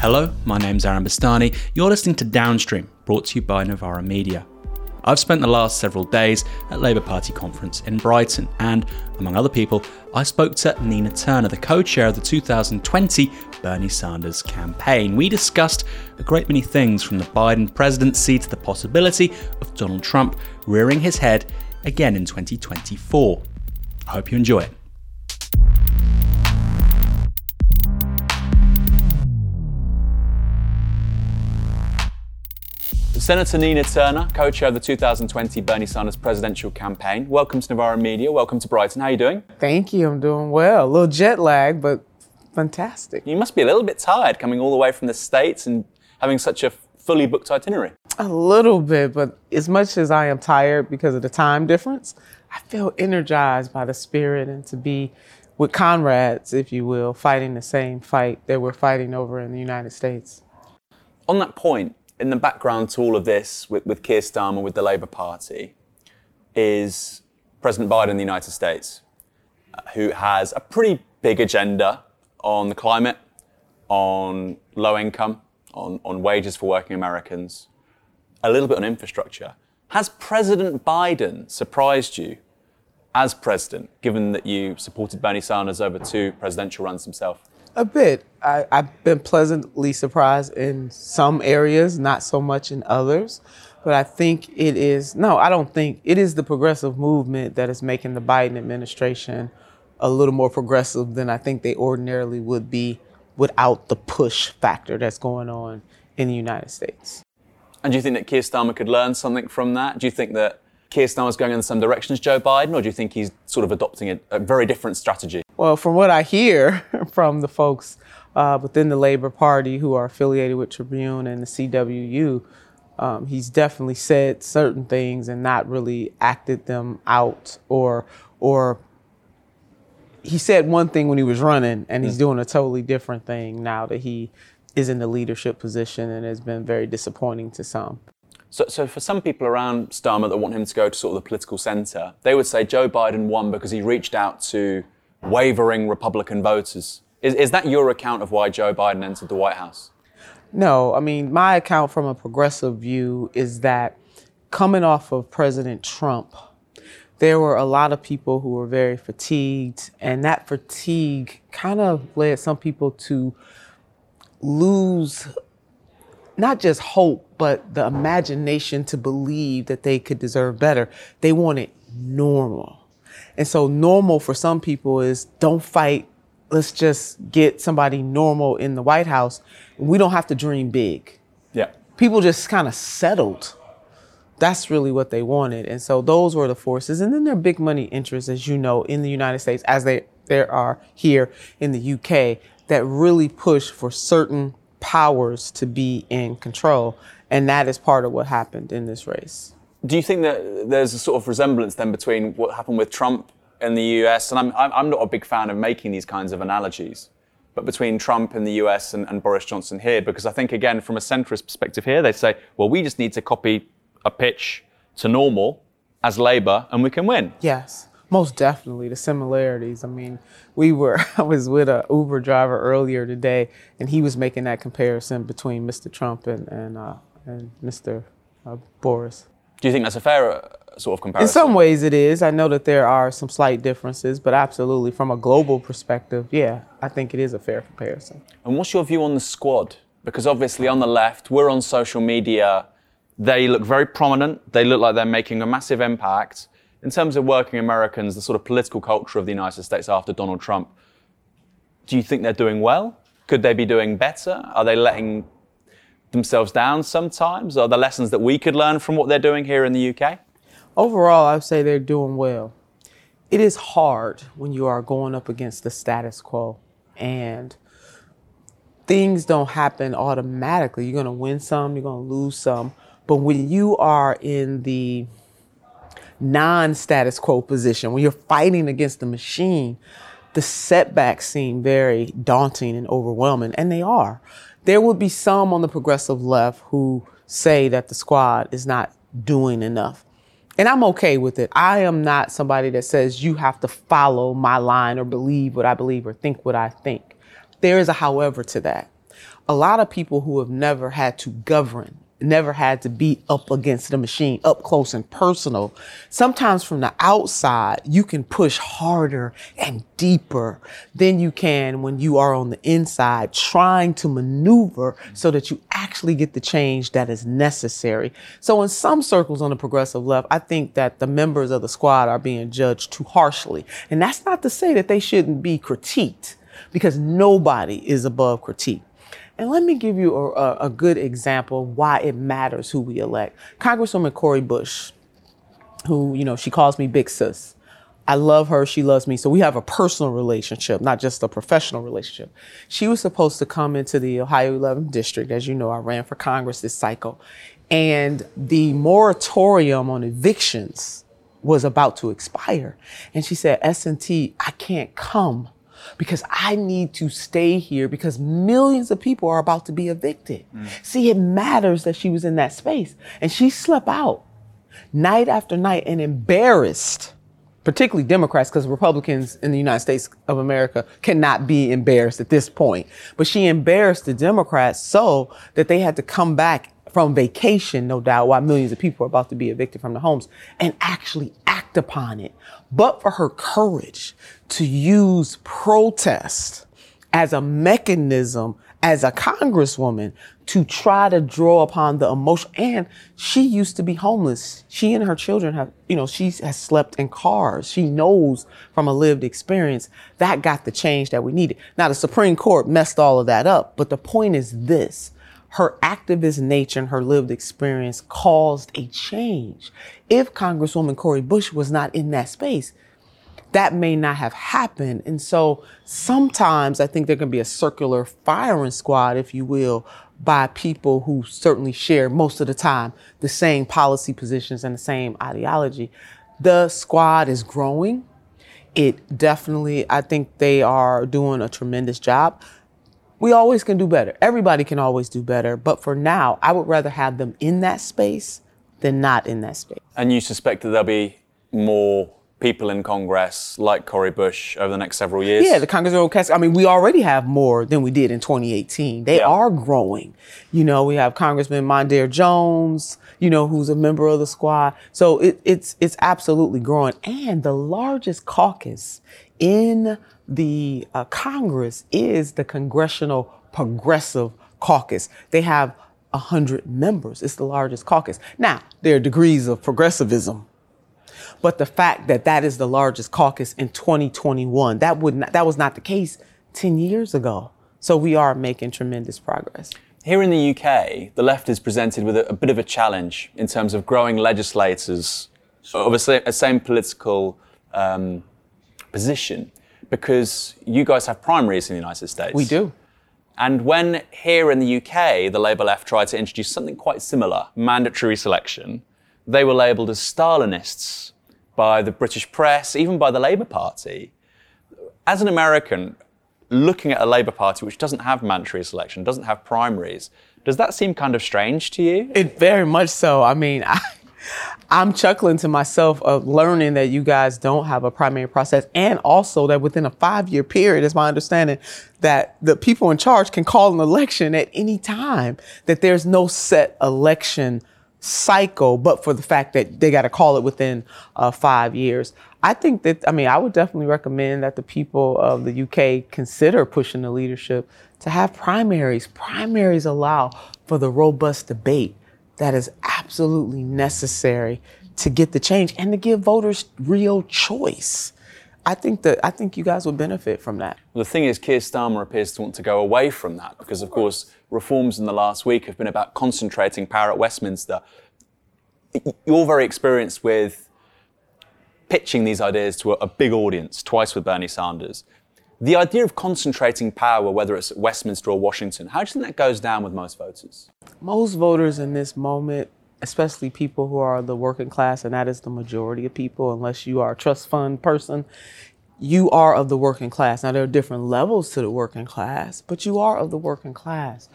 Hello, my name's Aaron Bastani. You're listening to Downstream, brought to you by Novara Media. I've spent the last several days at Labour Party conference in Brighton, and among other people, I spoke to Nina Turner, the co chair of the 2020 Bernie Sanders campaign. We discussed a great many things from the Biden presidency to the possibility of Donald Trump rearing his head again in 2024. I hope you enjoy it. Senator Nina Turner, co-chair of the 2020 Bernie Sanders presidential campaign. Welcome to Novara Media. Welcome to Brighton. How are you doing? Thank you. I'm doing well. A little jet lag, but fantastic. You must be a little bit tired coming all the way from the States and having such a fully booked itinerary. A little bit, but as much as I am tired because of the time difference, I feel energized by the spirit and to be with comrades, if you will, fighting the same fight that we're fighting over in the United States. On that point, in the background to all of this with, with Keir Starmer, with the Labour Party, is President Biden in the United States, uh, who has a pretty big agenda on the climate, on low income, on, on wages for working Americans, a little bit on infrastructure. Has President Biden surprised you as president, given that you supported Bernie Sanders over two presidential runs himself? A bit. I, have been pleasantly surprised in some areas, not so much in others. But I think it is, no, I don't think it is the progressive movement that is making the Biden administration a little more progressive than I think they ordinarily would be without the push factor that's going on in the United States. And do you think that Keir Starmer could learn something from that? Do you think that Keir Starmer's going in the same direction as Joe Biden, or do you think he's sort of adopting a, a very different strategy? Well, from what I hear from the folks uh, within the Labor Party who are affiliated with Tribune and the CWU, um, he's definitely said certain things and not really acted them out or or he said one thing when he was running and he's mm. doing a totally different thing now that he is in the leadership position and has been very disappointing to some. So, so for some people around Starmer that want him to go to sort of the political centre, they would say Joe Biden won because he reached out to wavering Republican voters. Is, is that your account of why Joe Biden entered the White House? No, I mean, my account from a progressive view is that coming off of President Trump, there were a lot of people who were very fatigued, and that fatigue kind of led some people to lose not just hope, but the imagination to believe that they could deserve better. They wanted normal. And so normal for some people is don't fight. Let's just get somebody normal in the White House. We don't have to dream big. Yeah. People just kind of settled. That's really what they wanted. And so those were the forces. And then there are big money interests, as you know, in the United States, as they there are here in the UK, that really push for certain powers to be in control. And that is part of what happened in this race. Do you think that there's a sort of resemblance then between what happened with Trump in the US, and I'm, I'm not a big fan of making these kinds of analogies, but between Trump in the US and, and Boris Johnson here, because I think, again, from a centrist perspective here, they say, well, we just need to copy a pitch to normal as Labour and we can win. Yes, most definitely. The similarities. I mean, we were, I was with a Uber driver earlier today, and he was making that comparison between Mr. Trump and, and, uh, and Mr. Uh, Boris. Do you think that's a fair uh, sort of comparison? In some ways, it is. I know that there are some slight differences, but absolutely, from a global perspective, yeah, I think it is a fair comparison. And what's your view on the squad? Because obviously, on the left, we're on social media. They look very prominent. They look like they're making a massive impact. In terms of working Americans, the sort of political culture of the United States after Donald Trump, do you think they're doing well? Could they be doing better? Are they letting themselves down sometimes? Are there lessons that we could learn from what they're doing here in the UK? Overall, I would say they're doing well. It is hard when you are going up against the status quo and things don't happen automatically. You're going to win some, you're going to lose some. But when you are in the non status quo position, when you're fighting against the machine, the setbacks seem very daunting and overwhelming, and they are there would be some on the progressive left who say that the squad is not doing enough. And I'm okay with it. I am not somebody that says you have to follow my line or believe what I believe or think what I think. There is a however to that. A lot of people who have never had to govern never had to be up against the machine, up close and personal. Sometimes from the outside, you can push harder and deeper than you can when you are on the inside trying to maneuver so that you actually get the change that is necessary. So in some circles on the progressive left, I think that the members of the squad are being judged too harshly. And that's not to say that they shouldn't be critiqued because nobody is above critique. And let me give you a, a, good example of why it matters who we elect. Congresswoman Cori Bush, who, you know, she calls me Big Sis. I love her. She loves me. So we have a personal relationship, not just a professional relationship. She was supposed to come into the Ohio 11th district. As you know, I ran for Congress this cycle. And the moratorium on evictions was about to expire. And she said, S&T, I can't come because I need to stay here because millions of people are about to be evicted. Mm. See, it matters that she was in that space and she slept out night after night and embarrassed, particularly Democrats, because Republicans in the United States of America cannot be embarrassed at this point. But she embarrassed the Democrats so that they had to come back from vacation, no doubt, while millions of people are about to be evicted from their homes and actually act upon it. But for her courage to use protest as a mechanism as a congresswoman to try to draw upon the emotion. And she used to be homeless. She and her children have, you know, she has slept in cars. She knows from a lived experience that got the change that we needed. Now, the Supreme Court messed all of that up. But the point is this her activist nature and her lived experience caused a change. If Congresswoman Cori Bush was not in that space, that may not have happened. And so sometimes I think there can be a circular firing squad, if you will, by people who certainly share most of the time the same policy positions and the same ideology. The squad is growing. It definitely, I think they are doing a tremendous job we always can do better. Everybody can always do better. But for now, I would rather have them in that space than not in that space. And you suspect that there'll be more people in Congress like Cori Bush over the next several years? Yeah, the Congress will cast. I mean, we already have more than we did in 2018. They yeah. are growing. You know, we have Congressman Mondaire Jones, you know, who's a member of the squad. So it, it's it's absolutely growing. And the largest caucus in the uh, Congress is the Congressional Progressive Caucus. They have 100 members. It's the largest caucus. Now, there are degrees of progressivism. But the fact that that is the largest caucus in 2021, that would not, that was not the case 10 years ago. So we are making tremendous progress. Here in the UK, the left is presented with a, a bit of a challenge in terms of growing legislators of a, a same political um, position because you guys have primaries in the United States. We do. And when here in the UK, the Labour left tried to introduce something quite similar, mandatory selection, they were labelled as Stalinists by the British press, even by the Labour Party. As an American, looking at a Labour Party which doesn't have mandatory selection, doesn't have primaries, does that seem kind of strange to you? It very much so. I mean, I, I'm chuckling to myself of learning that you guys don't have a primary process and also that within a five year period, is my understanding, that the people in charge can call an election at any time, that there's no set election cycle, but for the fact that they got to call it within uh, five years. I think that, I mean, I would definitely recommend that the people of the UK consider pushing the leadership to have primaries. Primaries allow for the robust debate that is absolutely necessary to get the change and to give voters real choice. I think that I think you guys would benefit from that. Well, the thing is, Keir Starmer appears to want to go away from that because, of course, reforms in the last week have been about concentrating power at Westminster. You're very experienced with pitching these ideas to a, a big audience, twice with Bernie Sanders. The idea of concentrating power, whether it's at Westminster or Washington, how do you think that goes down with most voters? Most voters in this moment, especially people who are the working class, and that is the majority of people, unless you are a trust fund person, you are of the working class. Now, there are different levels to the working class, but you are of the working class.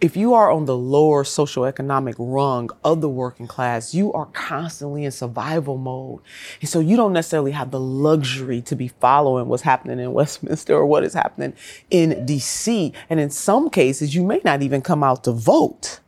If you are on the lower socioeconomic rung of the working class, you are constantly in survival mode. And so you don't necessarily have the luxury to be following what's happening in Westminster or what is happening in DC. And in some cases, you may not even come out to vote.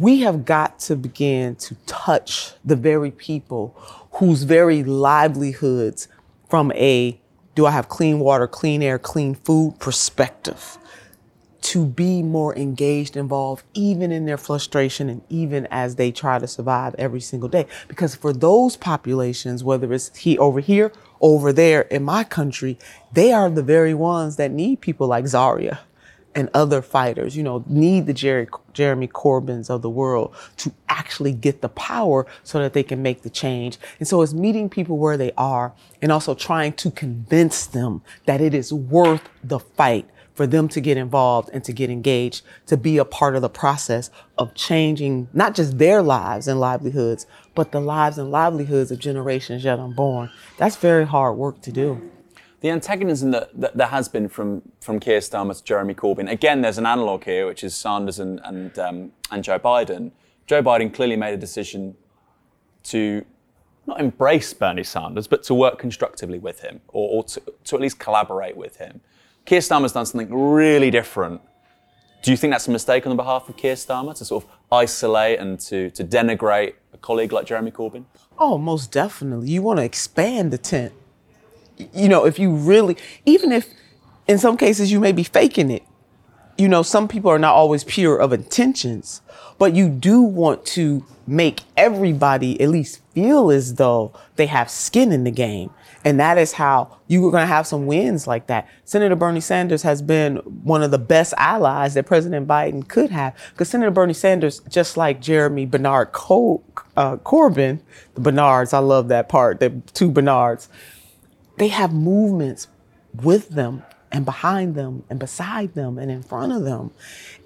We have got to begin to touch the very people whose very livelihoods from a do I have clean water, clean air, clean food perspective to be more engaged, involved, even in their frustration and even as they try to survive every single day. Because for those populations, whether it's he over here, over there in my country, they are the very ones that need people like Zarah and other fighters, you know, need the Jerry, Jeremy Corbyns of the world to actually get the power so that they can make the change. And so it's meeting people where they are and also trying to convince them that it is worth the fight for them to get involved and to get engaged, to be a part of the process of changing not just their lives and livelihoods, but the lives and livelihoods of generations yet unborn. That's very hard work to do. The antagonism that, that there has been from, from Keir Starmer to Jeremy Corbyn, again, there's an analogue here, which is Sanders and, and, um, and Joe Biden. Joe Biden clearly made a decision to not embrace Bernie Sanders, but to work constructively with him or, or to, to at least collaborate with him. Keir Starmer's done something really different. Do you think that's a mistake on the behalf of Keir Starmer to sort of isolate and to, to denigrate a colleague like Jeremy Corbyn? Oh, most definitely. You want to expand the tent. You know, if you really, even if in some cases you may be faking it, you know, some people are not always pure of intentions, but you do want to make everybody at least feel as though they have skin in the game. And that is how you are going to have some wins like that. Senator Bernie Sanders has been one of the best allies that President Biden could have. Because Senator Bernie Sanders, just like Jeremy Bernard Col- uh, Corbyn, the Bernards, I love that part, the two Bernards, they have movements with them and behind them and beside them and in front of them.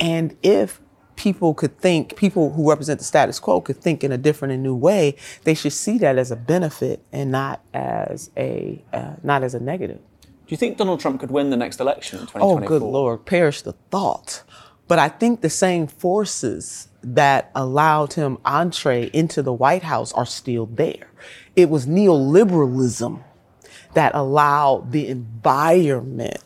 And if people could think, people who represent the status quo could think in a different and new way, they should see that as a benefit and not as a uh, not as a negative. Do you think Donald Trump could win the next election in 2024? Oh, good Lord, perish the thought. But I think the same forces that allowed him entree into the White House are still there. It was neoliberalism that allowed the environment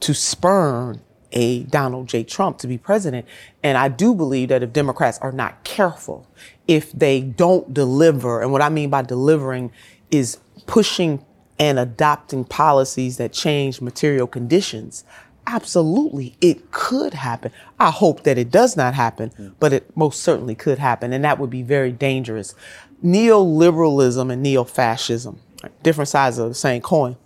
to spurn a Donald J. Trump to be president. And I do believe that if Democrats are not careful, if they don't deliver, and what I mean by delivering is pushing and adopting policies that change material conditions, absolutely it could happen. I hope that it does not happen, but it most certainly could happen. And that would be very dangerous. Neoliberalism and neo fascism, different sides of the same coin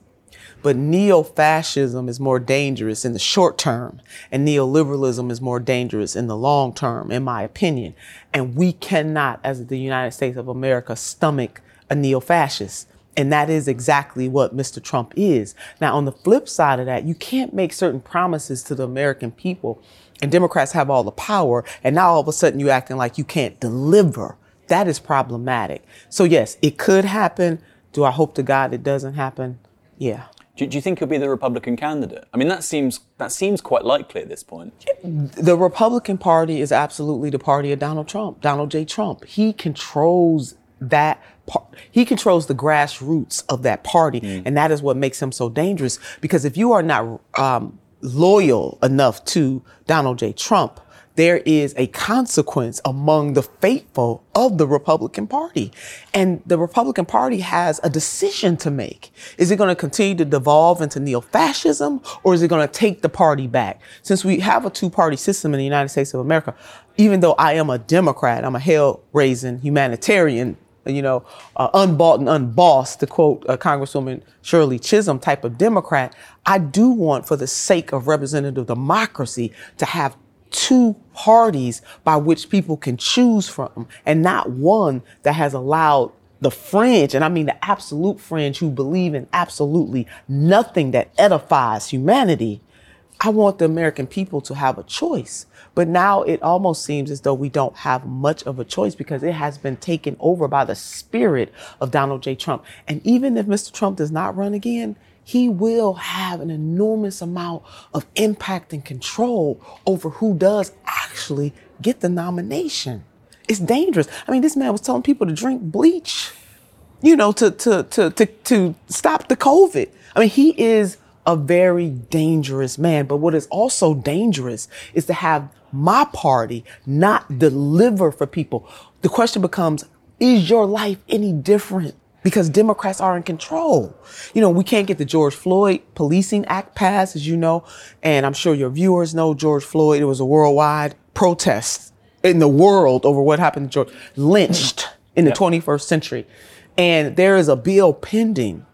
but neo fascism is more dangerous in the short term, and neoliberalism is more dangerous in the long term, in my opinion. And we cannot, as the United States of America, stomach a neo fascist. And that is exactly what Mr. Trump is. Now, on the flip side of that, you can't make certain promises to the American people, and Democrats have all the power, and now all of a sudden you're acting like you can't deliver. That is problematic. So, yes, it could happen. Do I hope to God it doesn't happen? Yeah. Do, do, you think he'll be the Republican candidate? I mean, that seems that seems quite likely at this point. The Republican Party is absolutely the party of Donald Trump, Donald J. Trump. He controls that. Part, he controls the grassroots of that party, mm. and that is what makes him so dangerous. Because if you are not um, loyal enough to Donald J. Trump, there is a consequence among the faithful of the Republican Party. And the Republican Party has a decision to make. Is it going to continue to devolve into neo-fascism or is it going to take the party back? Since we have a two-party system in the United States of America, even though I am a Democrat, I'm a hell-raising humanitarian, you know, uh, unbought and unbossed, to quote uh, Congresswoman Shirley Chisholm type of Democrat, I do want, for the sake of representative democracy, to have two parties by which people can choose from and not one that has allowed the fringe, and I mean the absolute fringe who believe in absolutely nothing that edifies humanity. I want the American people to have a choice. But now it almost seems as though we don't have much of a choice because it has been taken over by the spirit of Donald J. Trump. And even if Mr. Trump does not run again, he will have an enormous amount of impact and control over who does actually get the nomination. It's dangerous. I mean, this man was telling people to drink bleach, you know, to to to to, to stop the COVID. I mean, he is a very dangerous man. But what is also dangerous is to have my party not deliver for people. The question becomes, is your life any different? Because Democrats are in control. You know, we can't get the George Floyd Policing Act passed, as you know, and I'm sure your viewers know George Floyd. It was a worldwide protest in the world over what happened to George, lynched in the yep. 21st century. And there is a bill pending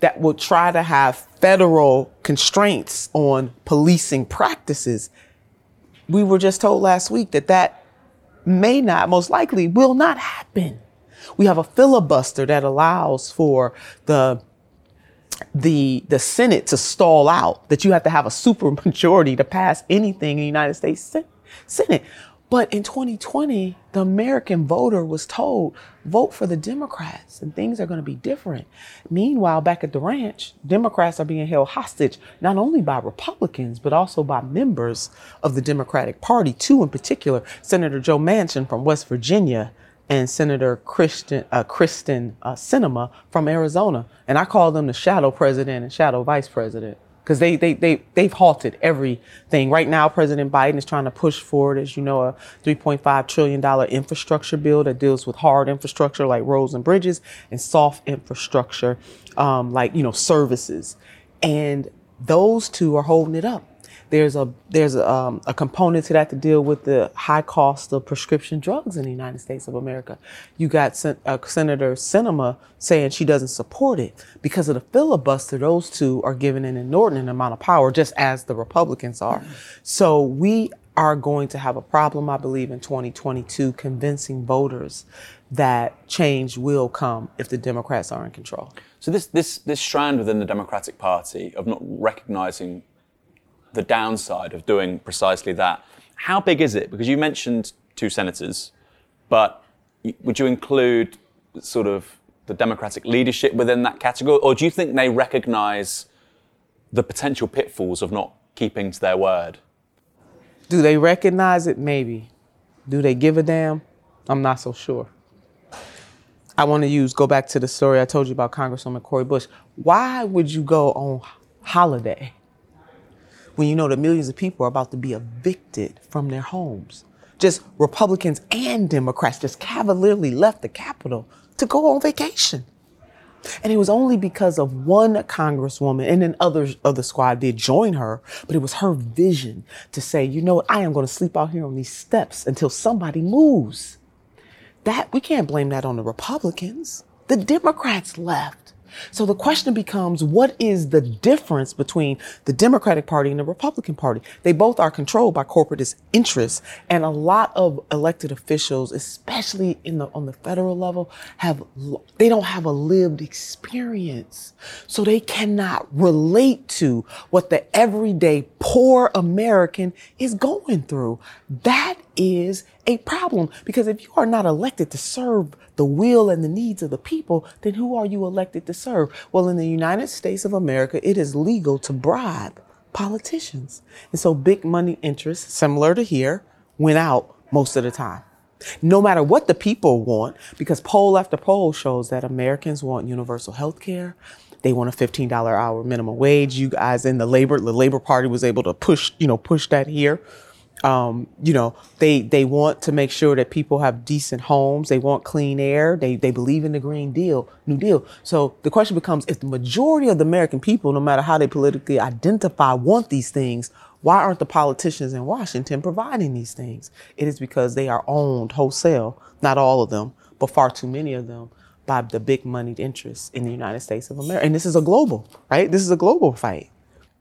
that will try to have federal constraints on policing practices. We were just told last week that that may not, most likely, will not happen. We have a filibuster that allows for the the the Senate to stall out, that you have to have a super majority to pass anything in the United States Senate. But in 2020, the American voter was told, vote for the Democrats and things are going to be different. Meanwhile, back at the ranch, Democrats are being held hostage, not only by Republicans, but also by members of the Democratic Party, two in particular, Senator Joe Manchin from West Virginia and Senator Christian, uh, Kyrsten uh, Sinema from Arizona. And I call them the shadow president and shadow vice president because they, they, they, they've halted everything. Right now, President Biden is trying to push forward, as you know, a $3.5 trillion infrastructure bill that deals with hard infrastructure like roads and bridges and soft infrastructure um, like, you know, services. And those two are holding it up. There's a there's a, um, a component to that to deal with the high cost of prescription drugs in the United States of America. You got Sen- uh, Senator Sinema saying she doesn't support it because of the filibuster. Those two are given an inordinate amount of power, just as the Republicans are. So we are going to have a problem, I believe, in 2022, convincing voters that change will come if the Democrats are in control. So this this this strand within the Democratic Party of not recognizing the downside of doing precisely that. How big is it? Because you mentioned two senators, but would you include sort of the Democratic leadership within that category, or do you think they recognize the potential pitfalls of not keeping to their word? Do they recognize it? Maybe. Do they give a damn? I'm not so sure. I want to use, go back to the story I told you about Congresswoman Cori Bush. Why would you go on holiday when you know that millions of people are about to be evicted from their homes. Just Republicans and Democrats just cavalierly left the Capitol to go on vacation. And it was only because of one congresswoman, and then others of the squad did join her, but it was her vision to say, you know what, I am going to sleep out here on these steps until somebody moves. That we can't blame that on the Republicans. The Democrats left. So the question becomes, what is the difference between the Democratic Party and the Republican Party? They both are controlled by corporatist interests. And a lot of elected officials, especially in the, on the federal level, have, they don't have a lived experience. So they cannot relate to what the everyday poor American is going through. That is a problem because if you are not elected to serve the will and the needs of the people, then who are you elected to serve? Well, in the United States of America, it is legal to bribe politicians. And so big money interests, similar to here, went out most of the time. No matter what the people want, because poll after poll shows that Americans want universal health care. They want a $15 hour minimum wage. You guys in the labor, the Labor Party was able to push, you know, push that here um, you know, they they want to make sure that people have decent homes. They want clean air. They they believe in the Green Deal, New Deal. So the question becomes: if the majority of the American people, no matter how they politically identify, want these things, why aren't the politicians in Washington providing these things? It is because they are owned wholesale, not all of them, but far too many of them by the big moneyed interests in the United States of America. And this is a global, right? This is a global fight.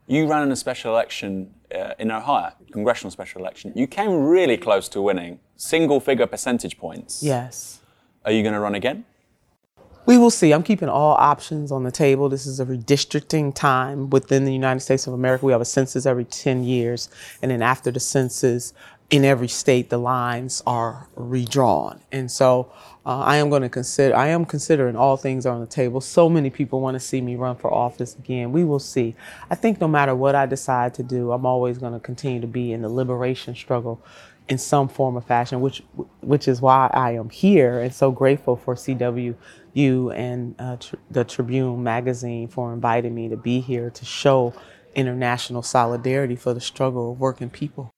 You ran in a special election uh, in Ohio, congressional special election. You came really close to winning, single figure percentage points. Yes. Are you going to run again? We will see. I'm keeping all options on the table. This is a redistricting time within the United States of America. We have a census every 10 years. And then after the census, in every state, the lines are redrawn. And so uh, I am going to consider, I am considering all things are on the table. So many people want to see me run for office again. We will see. I think no matter what I decide to do, I'm always going to continue to be in the liberation struggle. in some form or fashion, which which is why I am here and so grateful for CWU and uh, tr- the Tribune magazine for inviting me to be here to show international solidarity for the struggle of working people.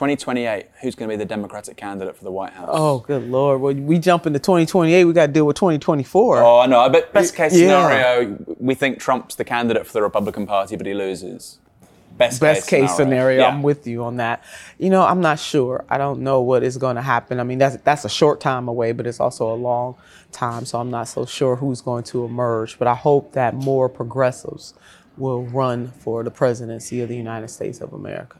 2028, who's going to be the Democratic candidate for the White House? Oh, good lord! Well, we jump into 2028, we got to deal with 2024. Oh, I know. I bet best case Yeah. scenario, we think Trump's the candidate for the Republican Party, but he loses. Best, best case scenario. Yeah. I'm with you on that. You know, I'm not sure. I don't know what is going to happen. I mean, that's that's a short time away, but it's also a long time. So I'm not so sure who's going to emerge. But I hope that more progressives will run for the presidency of the United States of America.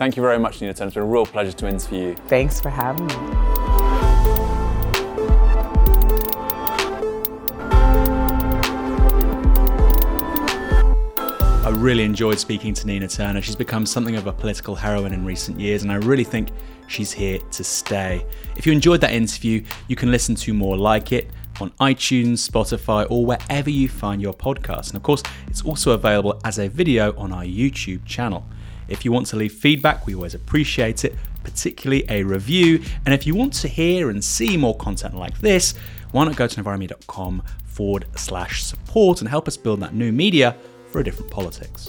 Thank you very much, Nina Turner. It's been a real pleasure to interview you. Thanks for having me. I really enjoyed speaking to Nina Turner. She's become something of a political heroine in recent years, and I really think she's here to stay. If you enjoyed that interview, you can listen to more like it on iTunes, Spotify, or wherever you find your podcast. And of course, it's also available as a video on our YouTube channel. If you want to leave feedback, we always appreciate it, particularly a review. And if you want to hear and see more content like this, why not go to novaramedia.com forward slash support and help us build that new media for a different politics.